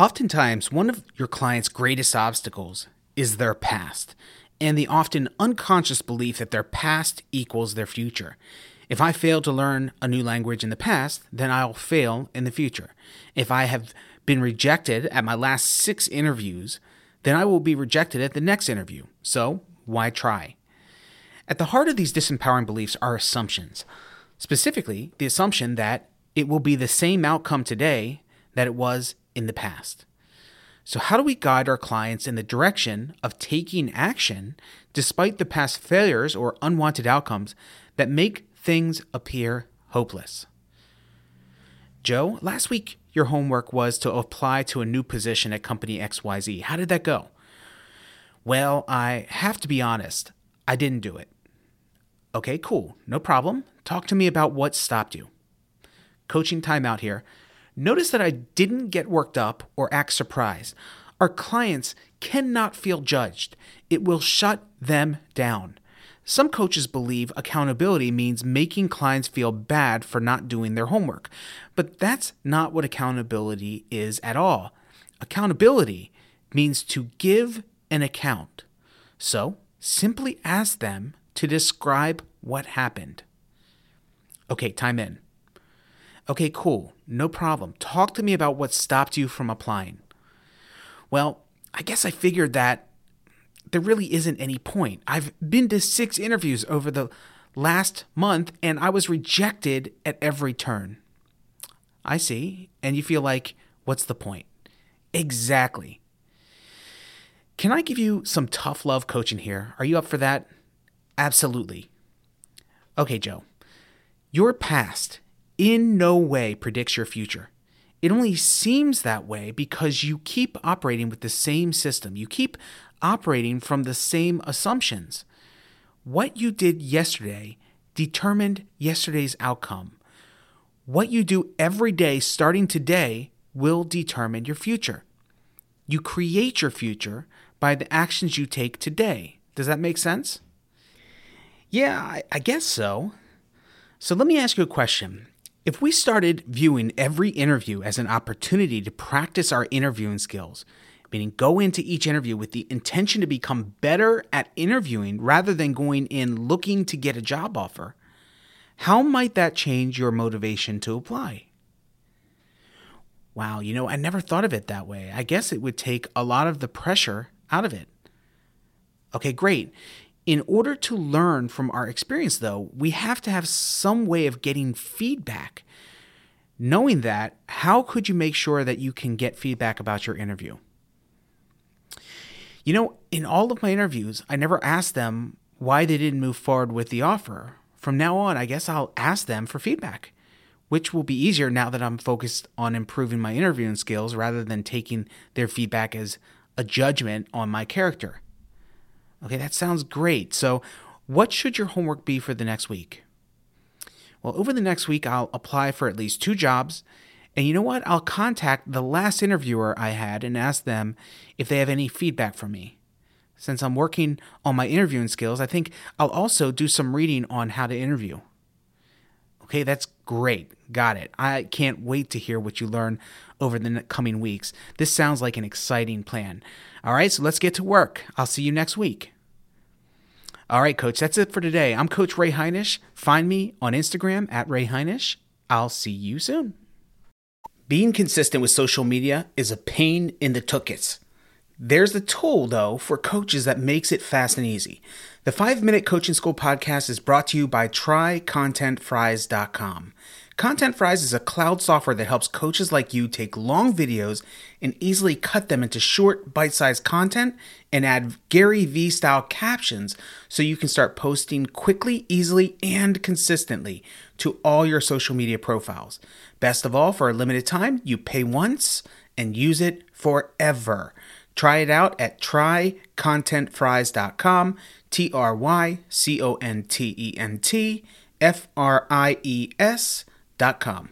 Oftentimes, one of your client's greatest obstacles is their past and the often unconscious belief that their past equals their future. If I fail to learn a new language in the past, then I'll fail in the future. If I have been rejected at my last six interviews, then I will be rejected at the next interview. So, why try? At the heart of these disempowering beliefs are assumptions, specifically, the assumption that it will be the same outcome today that it was in the past. So, how do we guide our clients in the direction of taking action despite the past failures or unwanted outcomes that make things appear hopeless? Joe, last week your homework was to apply to a new position at company XYZ. How did that go? Well, I have to be honest, I didn't do it. Okay, cool, no problem. Talk to me about what stopped you. Coaching timeout here. Notice that I didn't get worked up or act surprised. Our clients cannot feel judged, it will shut them down. Some coaches believe accountability means making clients feel bad for not doing their homework, but that's not what accountability is at all. Accountability means to give an account. So simply ask them to describe what happened. Okay, time in. Okay, cool. No problem. Talk to me about what stopped you from applying. Well, I guess I figured that there really isn't any point. I've been to six interviews over the last month and I was rejected at every turn. I see. And you feel like, what's the point? Exactly. Can I give you some tough love coaching here? Are you up for that? Absolutely. Okay, Joe. Your past in no way predicts your future. It only seems that way because you keep operating with the same system. You keep operating from the same assumptions. What you did yesterday determined yesterday's outcome. What you do every day starting today will determine your future. You create your future by the actions you take today. Does that make sense? Yeah, I, guess so. So let me ask you a question. If we started viewing every interview as an opportunity to practice our interviewing skills, meaning go into each interview with the intention to become better at interviewing rather than going in looking to get a job offer, how might that change your motivation to apply? Wow, you know, I never thought of it that way. I guess it would take a lot of the pressure out of it. Okay, great. In order to learn from our experience, though, we have to have some way of getting feedback. Knowing that, how could you make sure that you can get feedback about your interview? You know, in all of my interviews, I never asked them why they didn't move forward with the offer. From now on, I guess I'll ask them for feedback, which will be easier now that I'm focused on improving my interviewing skills rather than taking their feedback as a judgment on my character. Okay, that sounds great. So, what should your homework be for the next week? Well, over the next week, I'll apply for at least two jobs. And you know what? I'll contact the last interviewer I had and ask them if they have any feedback for me. Since I'm working on my interviewing skills, I think I'll also do some reading on how to interview. Okay, that's great. Got it. I can't wait to hear what you learn over the coming weeks. This sounds like an exciting plan. All right, so let's get to work. I'll see you next week. All right, coach, that's it for today. I'm Coach Ray Heinisch. Find me on Instagram at Ray Heinisch. I'll see you soon. Being consistent with social media is a pain in the tuchus. There's a tool, though, for coaches that makes it fast and easy. The 5 Minute Coaching School podcast is brought to you by TryContentFries.com. Content Fries is a cloud software that helps coaches like you take long videos and easily cut them into short, bite sized content and add Gary Vee style captions so you can start posting quickly, easily, and consistently to all your social media profiles. Best of all, for a limited time, you pay once and use it forever. Try it out at trycontentfries.com, T R Y C O N T E N T F R I E S.com.